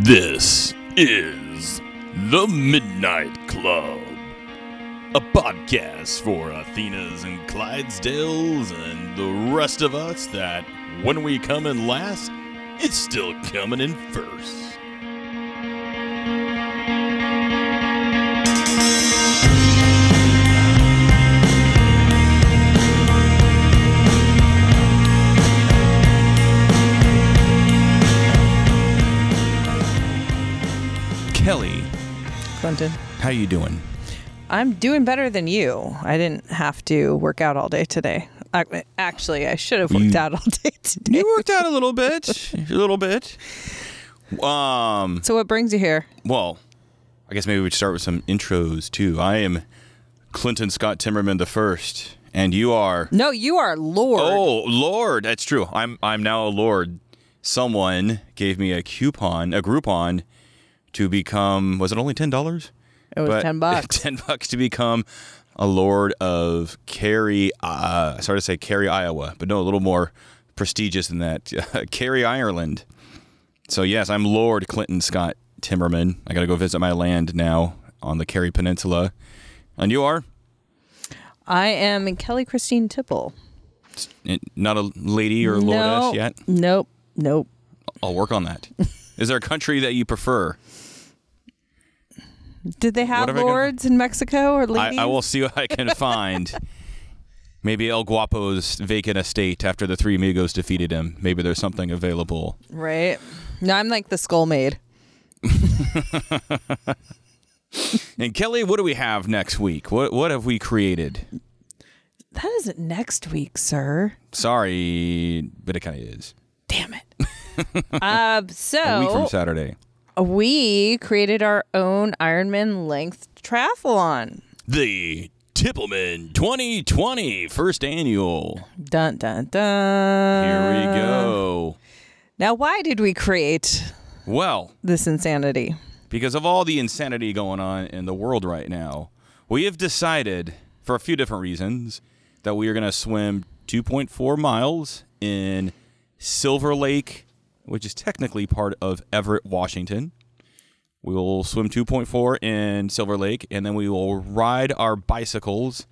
This is The Midnight Club, a podcast for Athenas and Clydesdales and the rest of us that when we come in last, it's still coming in first. Clinton. how you doing? I'm doing better than you. I didn't have to work out all day today. Ac- Actually, I should have worked You- out all day today. You worked out a little bit, a little bit. Um, So, what brings you here? well, I guess maybe we'd start with some intros too. I am Clinton Scott Timmerman the first, and you are. No, you are Lord. Oh, Lord, that's true. I'm I'm now a Lord. Someone gave me a coupon, a Groupon, to become. Was it only ten dollars? it was 10 bucks. ten bucks to become a lord of Kerry. Uh, I started to say Cary, Iowa, but no, a little more prestigious than that. Kerry, Ireland. So yes, I'm Lord Clinton Scott Timmerman. I got to go visit my land now on the Kerry Peninsula. And you are I am Kelly Christine Tipple. Not a lady or no, lordess yet. Nope. Nope. I'll work on that. Is there a country that you prefer? Did they have I gonna- lords in Mexico or I, ladies? I will see what I can find. Maybe El Guapo's vacant estate after the Three Amigos defeated him. Maybe there's something available. Right. No, I'm like the skull maid. And Kelly, what do we have next week? What what have we created? That isn't next week, sir. Sorry, but it kind of is. Damn it. uh, A week from so Saturday. We created our own Ironman length triathlon. The Tippleman 2020 first annual. Dun dun dun. Here we go. Now, why did we create Well, this insanity? because of all the insanity going on in the world right now, we have decided, for a few different reasons, that we are going to swim 2.4 miles in Silver Lake, which is technically part of Everett, Washington. We will swim 2.4 in Silver Lake, and then we will ride our bicycles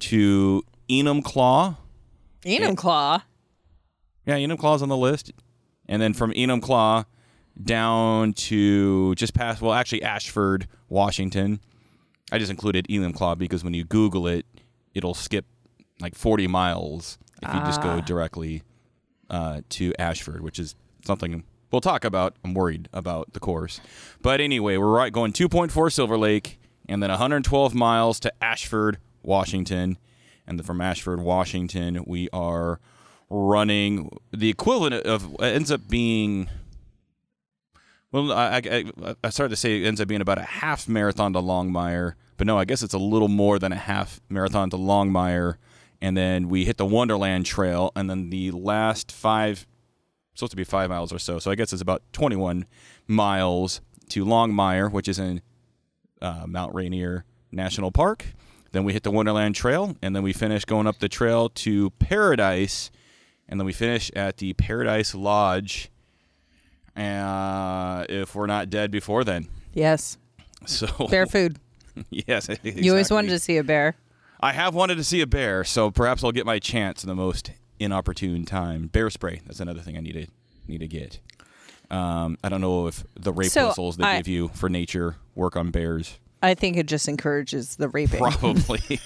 to Enumclaw. Enumclaw. Yeah, Enumclaw's on the list. And then from Enumclaw down to just past, well, actually Ashford, Washington. I just included Enumclaw because when you Google it, it'll skip like 40 miles if you just go directly uh, to Ashford, which is something we'll talk about. I'm worried about the course. But anyway, we're right going 2.4 Silver Lake and then 112 miles to Ashford, Washington. And from Ashford, Washington, we are running the equivalent of it ends up being well I, I, I started to say it ends up being about a half marathon to Longmire but no I guess it's a little more than a half marathon to Longmire and then we hit the Wonderland Trail and then the last five supposed to be five miles or so so I guess it's about 21 miles to Longmire which is in uh, Mount Rainier National Park then we hit the Wonderland Trail and then we finish going up the trail to Paradise and then we finish at the Paradise Lodge. Uh, if we're not dead before then, Yes. so Bear food. yes, You always wanted to see a bear. I have wanted to see a bear, so perhaps I'll get my chance in the most inopportune time. Bear spray. That's another thing I need to need to get. Um, I don't know if the rape So, whistles they I- give you for nature work on bears. I think it just encourages the raping. Probably.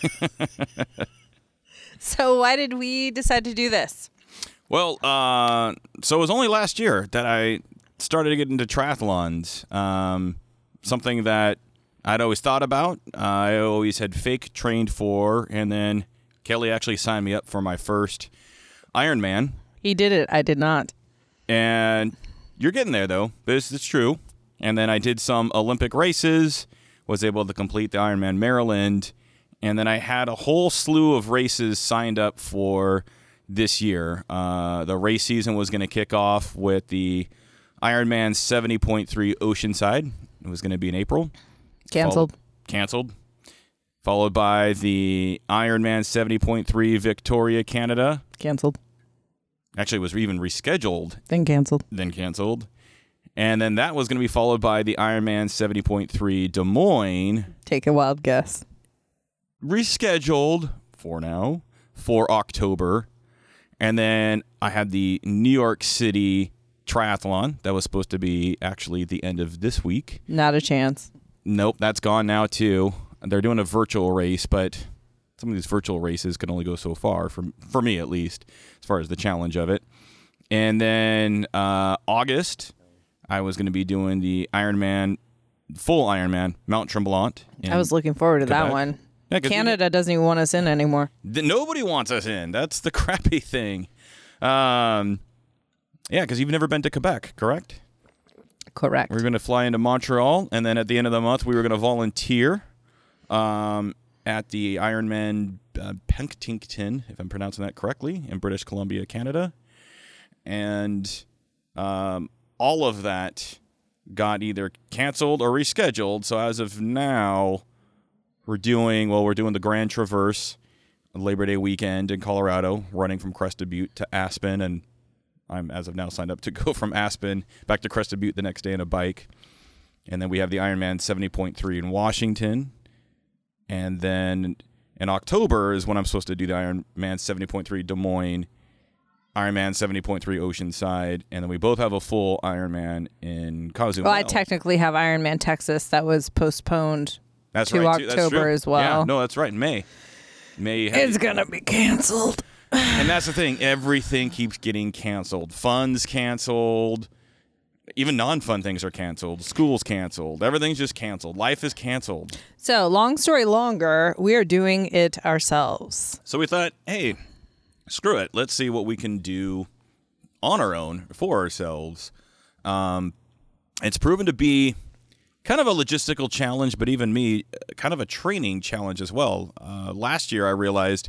So why did we decide to do this? Well, uh, so it was only last year that I started to get into triathlons. Um, something that I'd always thought about. I always had fake trained for, and then Kelly actually signed me up for my first Ironman. He did it. I did not. And you're getting there though. This is true. And then I did some Olympic races, was able to complete the Ironman Maryland, and then I had a whole slew of races signed up for this year. Uh, the race season was going to kick off with the Ironman 70.3 Oceanside. It was going to be in April. Canceled. Followed- canceled. Followed by the Ironman 70.3 Victoria, Canada. Canceled. Actually, it was even rescheduled Then canceled. then canceled. And then that was going to be followed by the Ironman 70.3 Des Moines, Take a wild guess. rescheduled for now for October. And then I had the New York City Triathlon that was supposed to be actually the end of this week. Not a chance. Nope, that's gone now too. They're doing a virtual race, but some of these virtual races can only go so far for for me at least, as far as the challenge of it. And then uh, August, I was going to be doing the Ironman, full Ironman Mount Tremblant. I was looking forward to that one. Yeah, Canada doesn't even want us in anymore. Th- nobody wants us in. That's the crappy thing. Um, yeah, because you've never been to Quebec, correct? Correct. We are going to fly into Montreal, and then at the end of the month, we were going to volunteer um, at the Ironman uh, Penticton, if I'm pronouncing that correctly, in British Columbia, Canada. And um, all of that got either canceled or rescheduled. So as of now, we're doing, well, we're doing the Grand Traverse Labor Day weekend in Colorado, running from Crested Butte to Aspen, and I'm as of now signed up to go from Aspen back to Crested Butte the next day on a bike. And then we have the Ironman 70.3 in Washington. And then in October is when I'm supposed to do the Ironman 70.3 Des Moines, Ironman 70.3 Oceanside, and then we both have a full Ironman in Cozumel. well, I technically have Ironman Texas that was postponed. that's to right, October as well. Yeah, no, that's right. in May. May. It's gonna be canceled. and that's the thing. Everything keeps getting canceled. Funds canceled. Even non-fun things are canceled. School's canceled. Everything's just canceled. Life is canceled. So, long story longer, we are doing it ourselves. So we thought, hey, screw it. Let's see what we can do on our own for ourselves. Um, it's proven to be kind of a logistical challenge, but even me, uh, kind of a training challenge as well. Uh, last year, I realized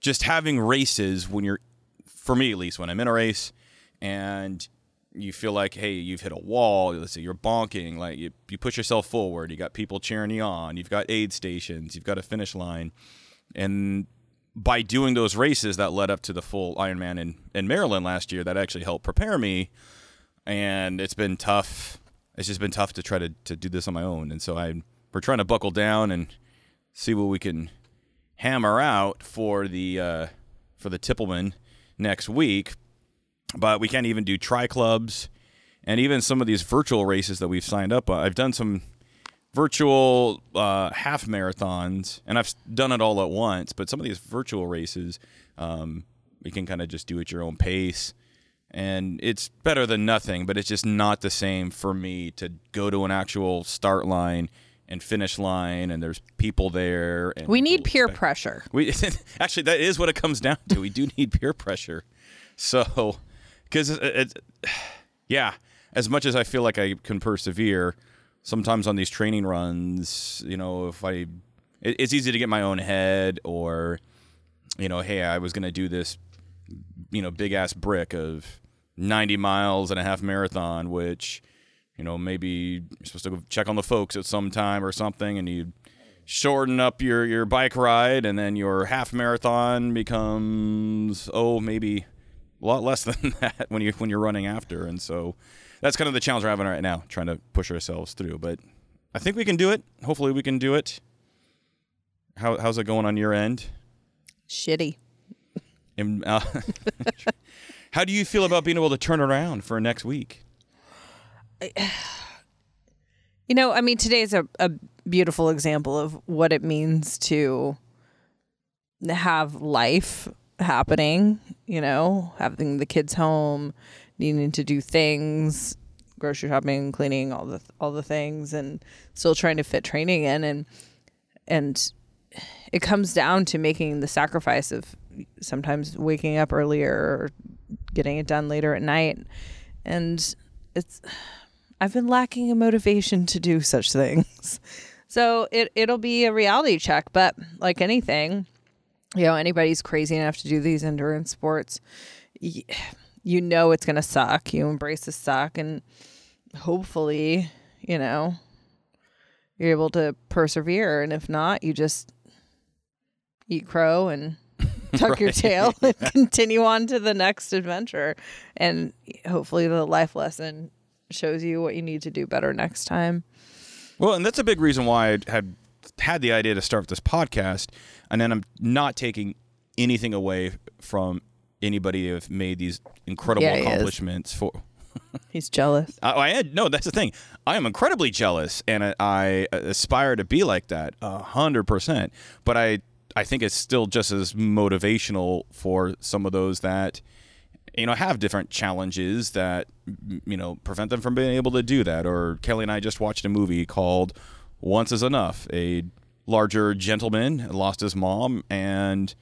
just having races when you're, for me at least, when I'm in a race and you feel like, hey, you've hit a wall. Let's say you're bonking, like you, you push yourself forward. You got people cheering you on. You've got aid stations. You've got a finish line, and by doing those races that led up to the full Ironman in, in Maryland last year, that actually helped prepare me. And it's been tough. It's just been tough to try to, to do this on my own. And so I we're trying to buckle down and see what we can hammer out for the uh, for the Tippleman next week. But we can't even do tri clubs and even some of these virtual races that we've signed up. on. I've done some virtual uh, half marathons, and I've done it all at once. But some of these virtual races, um, we can kind of just do at your own pace, and it's better than nothing. But it's just not the same for me to go to an actual start line and finish line, and there's people there. And We need peer expect- pressure. we actually that is what it comes down to. We do need peer pressure. So, because yeah, as much as I feel like I can persevere, sometimes on these training runs, you know, if I, it, it's easy to get my own head or, you know, hey, I was gonna do this, you know, big ass brick of ninety miles and a half marathon, which, you know, maybe you're supposed to go check on the folks at some time or something, and you shorten up your, your bike ride and then your half marathon becomes oh maybe a lot less than that when you when you're running after. And so that's kind of the challenge we're having right now trying to push ourselves through. But I think we can do it. Hopefully we can do it. How, how's it going on your end? Shitty. And, uh, how do you feel about being able to turn around for next week? You know, I mean, today's a, a beautiful example of what it means to have life happening, you know, having the kids home, needing to do things, grocery shopping, cleaning, all the all the things and still trying to fit training in and and it comes down to making the sacrifice of sometimes waking up earlier or getting it done later at night. And it's I've been lacking a motivation to do such things. So it it'll be a reality check, but like anything, you know, anybody's crazy enough to do these endurance sports, you know it's going to suck. You embrace the suck and hopefully, you know, you're able to persevere and if not, you just eat crow and tuck your tail and continue on to the next adventure and hopefully the life lesson shows you what you need to do better next time. Well, and that's a big reason why I had had the idea to start this podcast, and then I'm not taking anything away from anybody who have made these incredible Yeah, accomplishments for. He's jealous. I, I had no. That's the thing. I am incredibly jealous, and I, I aspire to be like that a hundred percent. But I, I think it's still just as motivational for some of those that, you know, have different challenges that, you know, prevent them from being able to do that. Or Kelly and I just watched a movie called "Once Is Enough." A larger gentleman lost his mom and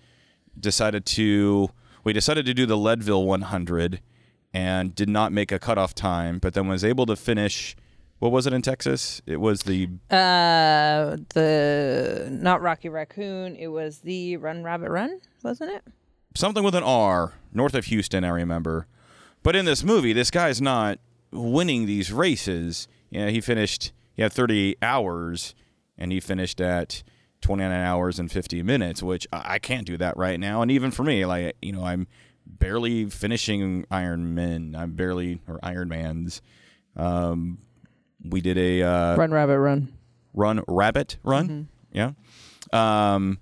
decided to. We decided to do the Leadville 100 and did not make a cutoff time, but then was able to finish. What was it in Texas? It was the Uh, the not Rocky Raccoon. It was the Run Rabbit Run, wasn't it? something with an R north of Houston, I remember. But in this movie, this guy's not winning these races. You know, he finished. He had 30 hours, and he finished at 29 hours and 50 minutes, which I can't do that right now. And even for me, like you know, I'm barely finishing Iron Men. I'm barely or Iron Man's. Um, we did a uh, Run Rabbit Run. run rabbit run yeah um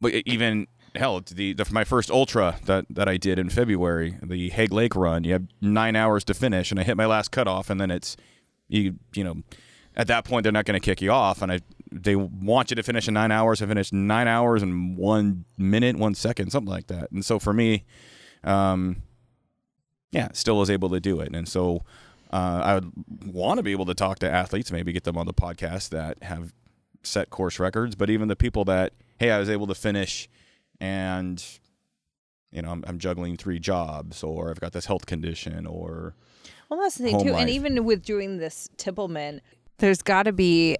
but even hell the, the my first ultra that that i did in february the Hagg Lake run you have nine hours to finish and i hit my last cutoff and then it's you you know at that point they're not going to kick you off and i they want you to finish in nine hours i finished nine hours and one minute one second something like that and so for me um yeah, still was able to do it. And so uh, I would want to be able to talk to athletes, maybe get them on the podcast that have set course records, but even the people that, hey, I was able to finish and, you know, I'm, I'm juggling three jobs or I've got this health condition or, Well, that's the thing too. life. And even with doing this Tippleman, there's got to be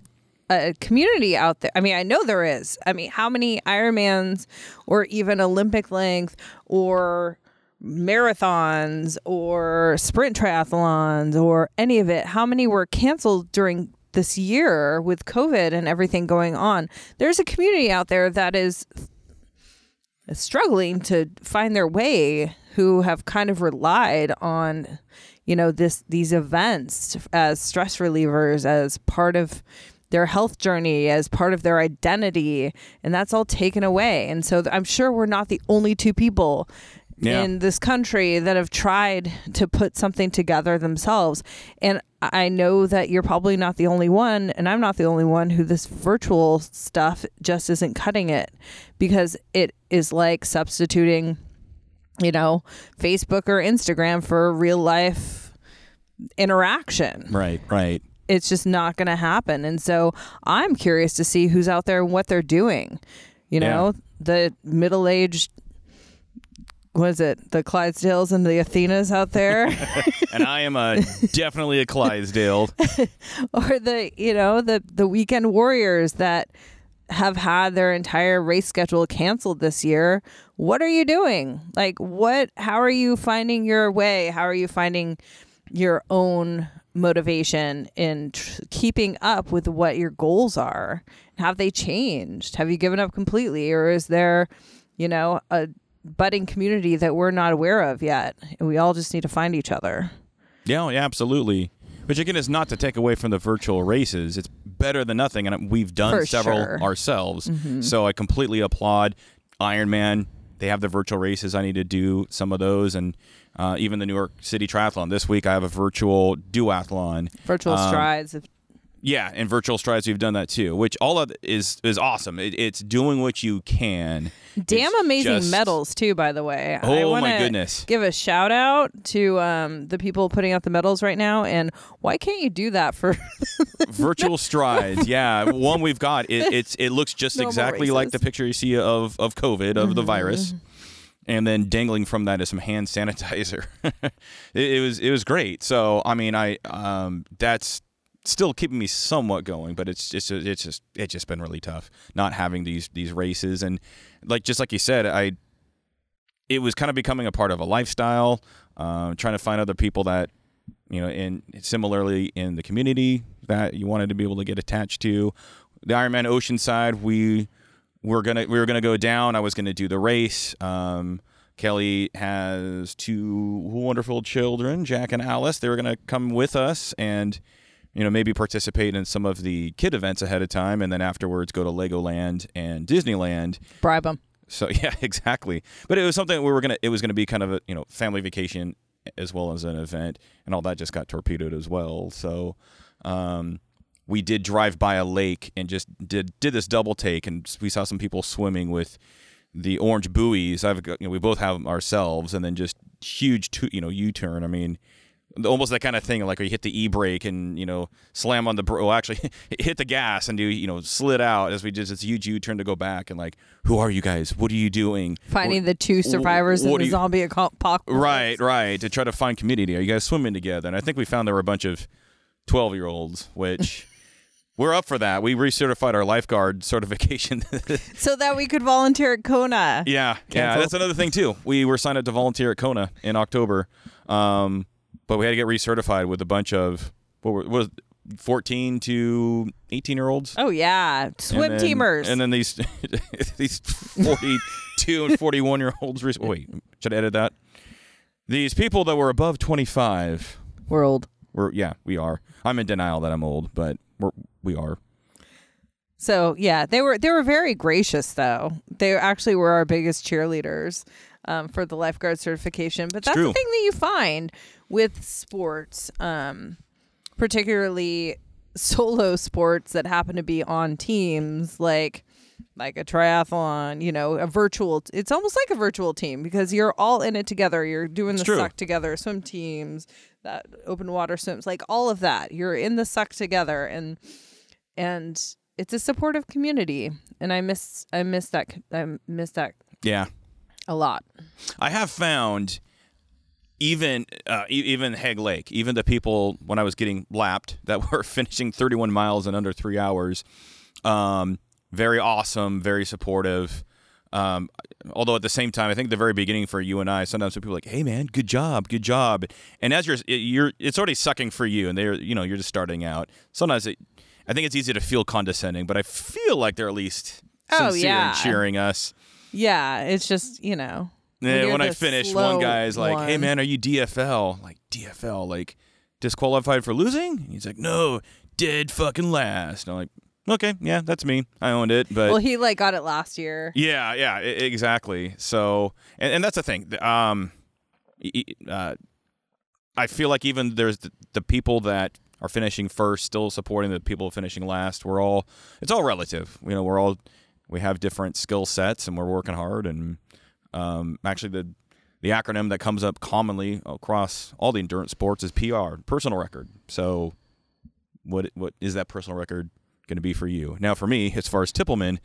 a community out there. I mean, I know there is. I mean, how many Ironmans or even Olympic length or marathons or sprint triathlons or any of it? How many were canceled during this year with COVID and everything going on? There's a community out there that is struggling to find their way who have kind of relied on you know this these events as stress relievers as part of their health journey as part of their identity and that's all taken away and so i'm sure we're not the only two people Yeah. in this country that have tried to put something together themselves and i know that you're probably not the only one and i'm not the only one who this virtual stuff just isn't cutting it because it is like substituting you know facebook or instagram for real life interaction right, right. it's just not going to happen. And so I'm curious to see who's out there and what they're doing. You know, the middle aged, what is it? The Clydesdales and the Athenas out there, And I am a definitely a Clydesdale. or the, you know, the, the weekend warriors that have had their entire race schedule canceled this year. What are you doing? Like, what, how are you finding your way? How are you finding your own motivation in tr- keeping up with what your goals are? Have they changed? Have you given up completely? Or is there, you know, a budding community that we're not aware of yet? And we all just need to find each other. Yeah, yeah, absolutely. Which again is not to take away from the virtual races. It's better than nothing, and we've done For several sure. Mm-hmm. ourselves. So I completely applaud Ironman. They have the virtual races. I need to do some of those, and uh, even the New York City Triathlon. This week I have a virtual duathlon. Virtual Um, strides. Yeah, and virtual strides we've done that too, which all of is is awesome. It, it's doing what you can. damn It's amazing just- medals too, by the way. I Oh my goodness. Give a shout out to um, the people putting out the medals right now. And why can't you do that for virtual strides yeah one we've got it, it's it looks just Normal exactly like the picture you see of of covid of the virus and then dangling from that is some hand sanitizer it, it was it was great so i mean i um that's still keeping me somewhat going but it's just it's just it's just been really tough not having these these races. And like just like you said i it was kind of becoming a part of a lifestyle um, trying to find other people that you know in similarly in the community that you wanted to be able to get attached to. The ironman oceanside we were gonna we were gonna go down. I was gonna do the race. Um, Kelly has two wonderful children, Jack and Alice. They were to come with us and, you know, maybe participate in some of the kid events ahead of time, and then afterwards go to Legoland and Disneyland. Bribe them. So yeah, exactly. But it was something we were gonna. It was gonna be kind of a you know family vacation as well as an event, and all that just got torpedoed as well. So. Um, we did drive by a lake and just did did this double take, and we saw some people swimming with the orange buoys. I've got, you know, we both have them ourselves, and then just huge, tu- you know, U turn. I mean, almost that kind of thing, like you hit the e brake and you know slam on the br- well, actually hit the gas and do you know slid out as we did this huge U turn to go back and like, who are you guys? What are you doing? Finding the two survivors what in the you- zombie apocalypse. Right, right. To try to find community. Are you guys swimming together? And I think we found there were a bunch of twelve year olds, which. We're up for that. We recertified our lifeguard certification So that we could volunteer at Kona. Yeah, yeah, that's another thing too. We were signed up to volunteer at Kona in October, um, but we had to get recertified with a bunch of what, were, what was 14 to 18 year olds. Oh yeah, swim and then, teamers. and then these these 42 and 41 year olds. Re- wait, should I edit that? These people that were above 25 We're old. were yeah, we are. I'm in denial that I'm old, but we're we are. So yeah, they were they were very gracious though. They actually were our biggest cheerleaders um, for the lifeguard certification. But that's true. the thing that you find with sports, um, particularly solo sports that happen to be on teams, like like a triathlon. You know, a virtual. It's almost like a virtual team because you're all in it together. You're doing the true. suck together, swim teams, that open water swims, like all of that. You're in the suck together and and it's a supportive community and i miss i miss that i miss that Yeah, a lot I have found even uh, even Hagg Lake, even the people when I was getting lapped that were finishing 31 miles in under three hours, um, very awesome, very supportive. Um, although at the same time, I think at the very beginning for you and I, sometimes people are like, "Hey man, good job, good job," and as you're you're it's already sucking for you, and they're you know you're just starting out. Sometimes it, I think it's easy to feel condescending, but I feel like they're at least Oh, sincere yeah. in cheering us. yeah it's just you know Yeah, you're when I finished, one guy's like, "Hey man, are you DFL?" Like DFL, like disqualified for losing? And He's like, "No, dead fucking last." And I'm like, "Okay, yeah, that's me. I owned it." But well he like got it last year yeah, yeah, e- exactly. So, and, and that's the thing. Um, uh, I feel like even there's the, the people that are finishing first still supporting the people finishing last. We're all it's all relative. You know, we're all we have different skill sets and we're working hard. And um, actually, the the acronym that comes up commonly across all the endurance sports is PR, personal record. So, what what is that personal record going to be for you? Now, for me, as far as Tippleman,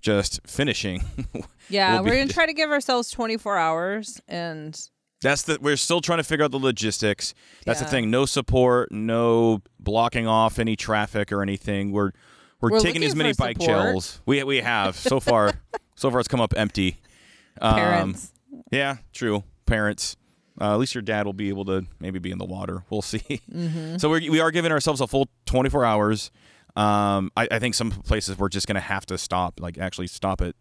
just finishing. yeah we're gonna try to give ourselves 24 hours and That's the we're still trying to figure out the logistics. That's Yeah. the thing. No support, no blocking off any traffic or anything. We're we're, We're taking as many bike support. trails. We we have so far. so far, it's come up empty. Um, parents yeah, true. Parents. Uh, at least your dad will be able to maybe be in the water. We'll see. Mm-hmm. So we're, we are giving ourselves a full 24 hours. Um, I, I think some places we're just going to have to stop, like actually stop at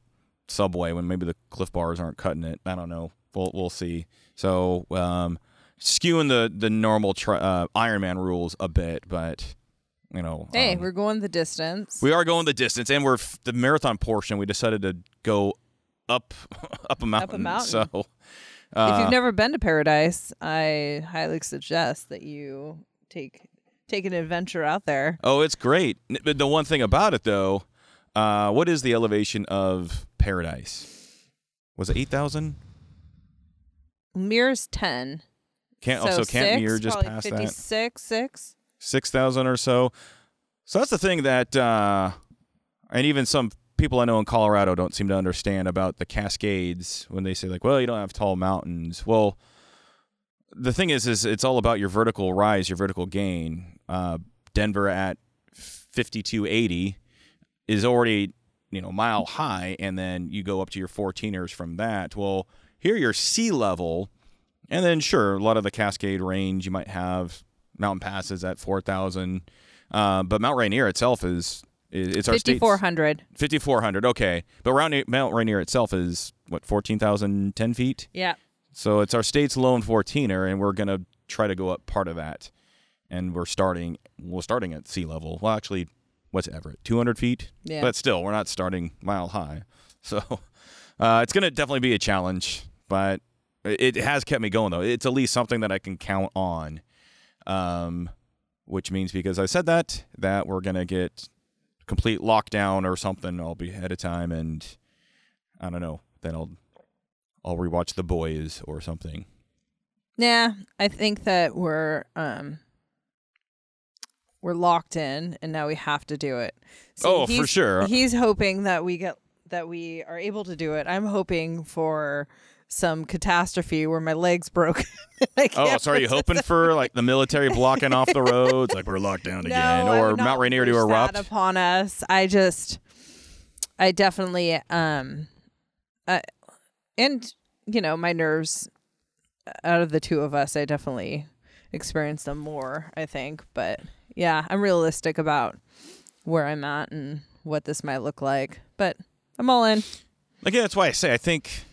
Subway when maybe the Clif Bars aren't cutting it. I don't know. We'll we'll see. So um, skewing the the normal tri- uh, Ironman rules a bit, but you know, hey um, we're going the distance we are going the distance, and we're f- the marathon portion. We decided to go up up a mountain. mountain. So if uh, you've never been to paradise i highly suggest that you take take an adventure out there Oh, it's great. But the one thing about it, though, uh, what is the elevation of Paradise? Was it eight thousand? mirror's 10 Can't so also can't six, mirror just past that 56 6 six thousand or so. So that's the thing that, uh, and even some people I know in Colorado don't seem to understand about the Cascades when they say like, well, you don't have tall mountains. Well, the thing is, is it's all about your vertical rise, your vertical gain. Uh, Denver at fifty two eighty is already you know mile high, and then you go up to your 14ers from that. Well, here your sea level, and then sure, a lot of the Cascade range you might have mountain passes at 4,000, uh, but Mount Rainier itself is It's our state's 5400. 5400. Okay, but Mount Mount Rainier itself is what 14,010 feet. Yeah. So it's our state's lone 14er, and we're gonna try to go up part of that. And we're starting. We're starting at sea level. Well, actually, what's Everett? 200 feet. Yeah. But still, we're not starting mile high. So uh, it's gonna definitely be a challenge. But it it has kept me going though. It's at least something that I can count on. Um, which means because I said that that we're gonna get complete lockdown or something. I'll be ahead of time, and I don't know. Then I'll I'll rewatch The Boys or something. Yeah, I think that we're um we're locked in and now we have to do it. Oh, for sure. He's hoping that we get that we are able to do it. I'm hoping for some catastrophe where my legs broke. Oh, so are you hoping for like the military blocking off the roads, like we're locked down again, No, I or Mount Rainier to erupt? upon us. I just, I definitely, um, uh, and you know, my nerves. Out of the two of us, I definitely experienced them more. I think, but yeah, I'm realistic about where I'm at and what this might look like. But I'm all in. Like yeah, that's why I say I think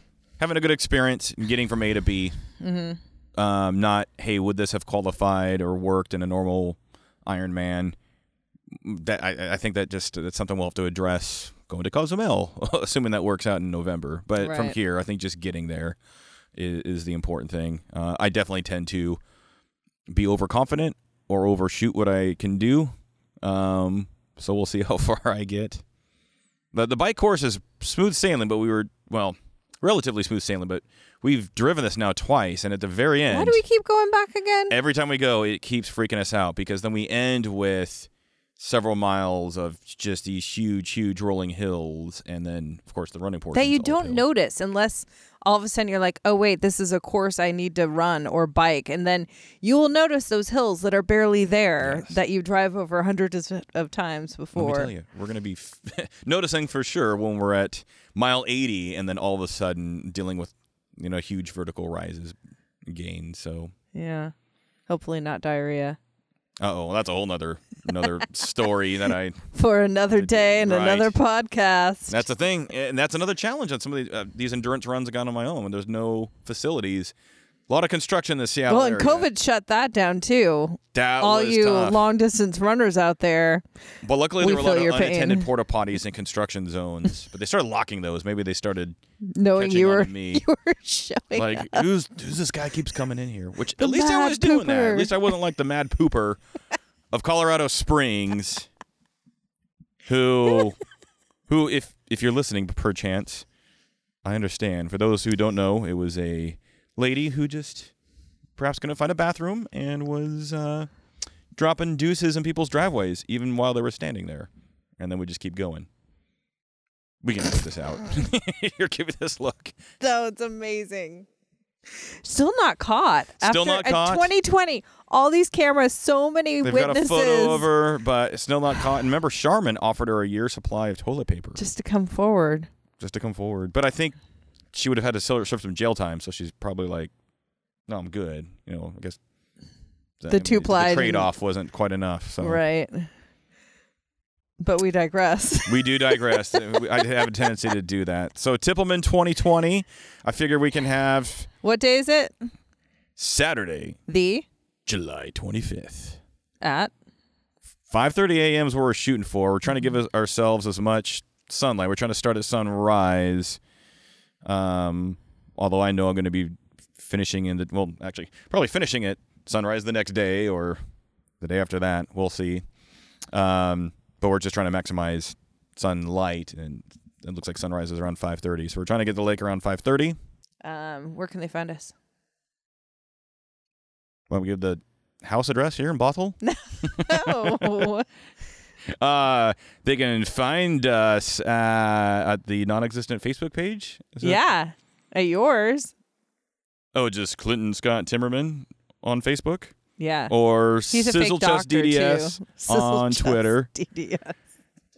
having a good experience and getting from A to B. Mm-hmm. Um, not hey, would this have qualified or worked in a normal Ironman? That I, I think that just that's something we'll have to address going to Cozumel, assuming that works out in November. But from here, I think just getting there is, is the important thing. Uh, I definitely tend to be overconfident or overshoot what I can do. Um, so we'll see how far I get. The the bike course is smooth sailing, but we were well relatively smooth sailing, but we've driven this now twice, and at the very end, Why do we keep going back again? every time we go, it keeps freaking us out because then we end with several miles of just these huge, huge rolling hills, and then of course the running portion that you don't notice unless all of a sudden you're like, oh wait, this is a course I need to run or bike, and then you will notice those hills that are barely there Yes. that you drive over hundreds of- times before. Let me tell you, we're going to be f- noticing for sure when we're at mile 80, and then all of a sudden dealing with you know huge vertical rises gain. So, Yeah, hopefully not diarrhea oh, that's a whole nother another story that I for another day and Right. another podcast. That's the thing, and that's another challenge on some of the, uh, these endurance runs I got on my own when there's no facilities. A lot of construction this Seattle well, and area. COVID shut that down too. That all you tough. long distance runners out there. but luckily we there were a lot of your pain. unattended porta potties in construction zones. but they started locking those. Maybe they started Knowing you were me. you were showing like, up. who's who's this guy keeps coming in here? Which The at least I was doing that. At least I wasn't like the mad pooper of Colorado Springs, who who if if you're listening perchance, I understand. For those who don't know, it was a lady who just perhaps couldn't find a bathroom and was uh, dropping deuces in people's driveways even while they were standing there, and then we just keep going. We can put this out. You're giving this look. though it's amazing. Still not caught. Still After, not caught? 2020, all these cameras, so many They've witnesses got a photo of her, but still not caught. And remember, Charmin offered her a year supply of toilet paper just to come forward. Just to come forward. But I think she would have had to serve serve some jail time, so she's probably like, "No, I'm good." You know, I guess The two-ply trade off wasn't quite enough. So Right. But we digress. we do digress. I have a tendency to do that. So Tippleman 2020, I figure we can have what day is it? Saturday, The July 25th. at 5:30 a.m. is what we're shooting for. We're trying to give us- ourselves as much sunlight. We're trying to start at sunrise. Um, although I know I'm going to be finishing in the well, actually, probably finishing it sunrise the next day or the day after that. We'll see. Um, but we're just trying to maximize sunlight, and it looks like sunrise is around 5:30. So we're trying to get the lake around 5:30. um where can they find us? Why don't we give the house address here in Bothell? Oh. Uh, they can find us uh, at the non-existent Facebook page. Yeah. At yours. Oh, just Clinton Scott Timmerman on Facebook Yeah. or He's Sizzle Chest DDS. Sizzle on Twitter DDS.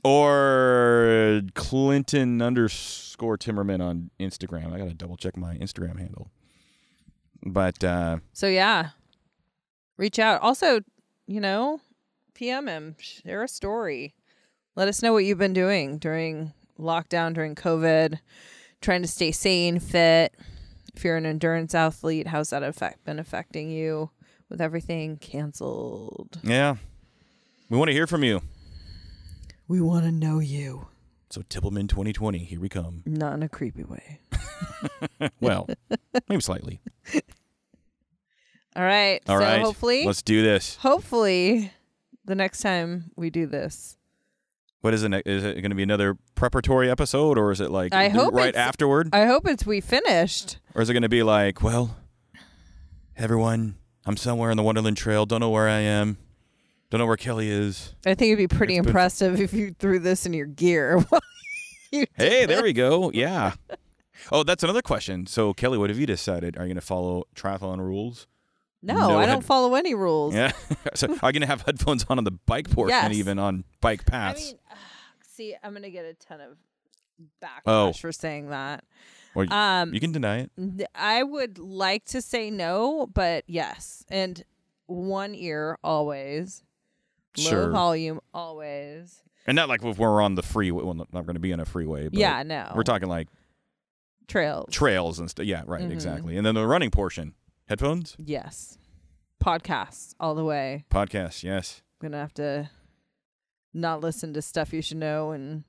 or Clinton underscore Timmerman on Instagram. I gotta double check my Instagram handle. But uh, So yeah. Reach out. Also, you know, PM him. Share a story. Let us know what you've been doing during lockdown, during COVID, trying to stay sane, fit. If you're an endurance athlete, how's that affect been affecting you with everything canceled? Yeah. We want to hear from you. We want to know you, So Tippleman 2020, here we come. not in a creepy way. Well, maybe slightly. All right. All so right. hopefully, Let's do this. hopefully, the next time we do this, What is it? Is it going to be another preparatory episode, or is it like I hope right afterward, I hope it's we finished. or is it going to be like, well, everyone, I'm somewhere on the Wonderland Trail. Don't know where I am. Don't know where Kelly is. I think it'd be pretty It's been- impressive if you threw this in your gear. you Hey, there we go. Yeah. Oh, that's another question. So, Kelly, what have you decided? Are you going to follow triathlon rules? No, No I head- don't follow any rules. Yeah. so, are you going to have headphones on on the bike portion, Yes. and even on bike I paths? mean, see, I'm gonna get a ton of backlash Oh. for saying that. or y- Um, you can deny it. I would like to say no, but yes, and one ear always, Sure. low volume always. And not like if we're on the freeway. Well, not going to be on a freeway. But yeah, no, We're talking like trails. trails and stuff. Yeah, right, Mhm. exactly. And then the running portion, headphones, yes, podcasts all the way. Podcasts, Yes. I'm gonna have to not listen to stuff you should know and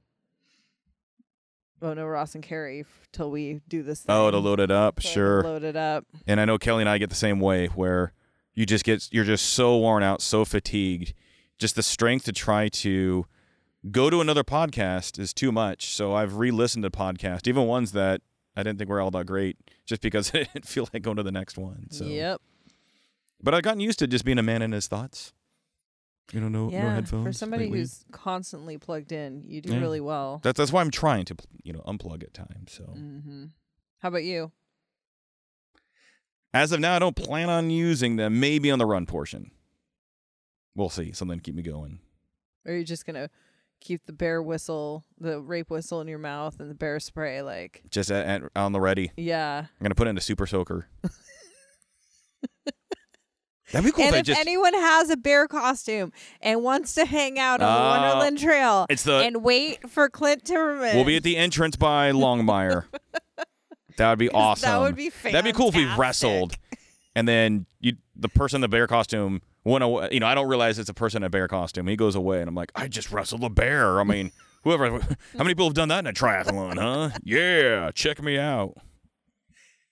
oh no Ross and Carrie f- till we do this. Thing. Oh, to load it up, So sure. load it up. And I know Kelly and I get the same way, where you just get you're just so worn out, so fatigued, just the strength to try to go to another podcast is too much. So I've re-listened to podcasts, even ones that I didn't think we're all that great, just because I didn't feel like going to the next one. So, Yep. but I've gotten used to just being a man in his thoughts. You know, no, yeah. no headphones. For somebody lately. who's constantly plugged in, you do Yeah. really well. That's that's why I'm trying to, you know, unplug at times. So hmm How about you? as of now, I don't plan on using them. Maybe on the run portion. We'll see. Something to keep me going. Or are you just gonna keep the bear whistle, the rape whistle in your mouth, and the bear spray? Like, Just at, at, on the ready. yeah. I'm gonna put in a super soaker. That'd be cool and if if just. anyone has a bear costume and wants to hang out on Uh, the Wonderland Trail it's the. and wait for Clint Timmerman, we'll be at the entrance by Longmire. that would be awesome. That would be fantastic. That'd be cool if we wrestled, and then you, the person in the bear costume went away. You know, I don't realize it's a person in a bear costume. He goes away, and I'm like, I just wrestled a bear. I mean, whoever. How many people have done that in a triathlon, huh? Yeah, check me out.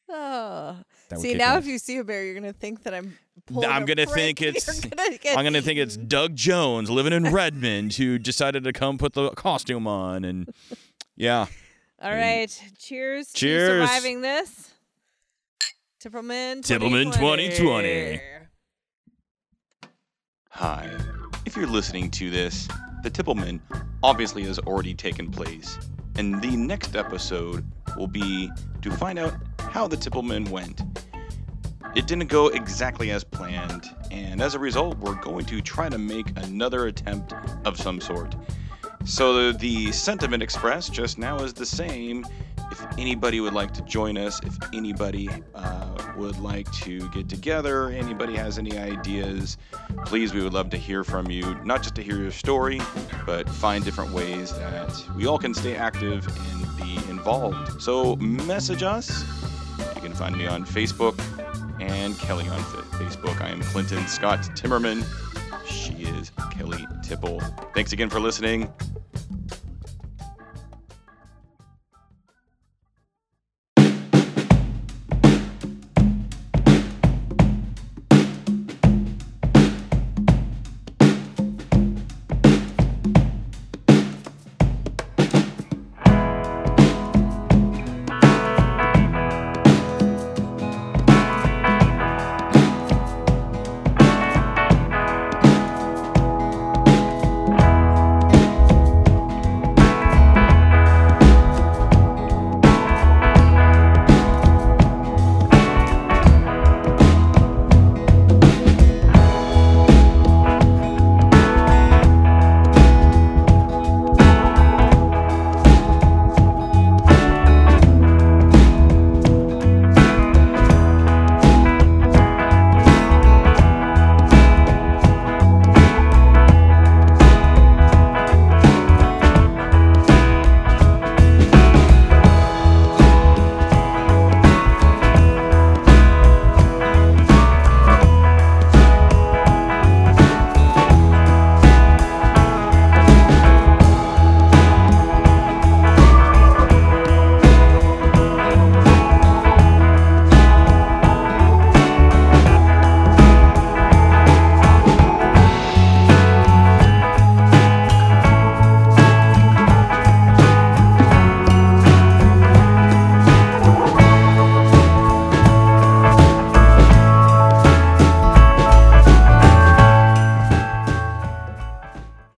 Oh. See now, if you see a bear, you're gonna think that I'm. I'm gonna think it's- gonna I'm gonna think it's. Doug Jones living in Redmond who decided to come put the costume on, and yeah, All right. Cheers. To Cheers. surviving this. Tippleman 2020. 2020. Hi. If you're listening to this, the Tippleman obviously has already taken place, and the next episode will be to find out how the Tippleman went. It didn't go exactly as planned, and as a result, we're going to try to make another attempt of some sort. So the sentiment expressed just now is the same. If anybody would like to join us, if anybody uh, would like to get together, anybody has any ideas, please, we would love to hear from you. Not just to hear your story, but find different ways that we all can stay active and be involved. So message us. You can find me on Facebook and Kelly on Facebook. I am Clinton Scott Timmerman. She is Kelly Tipple. Thanks again for listening.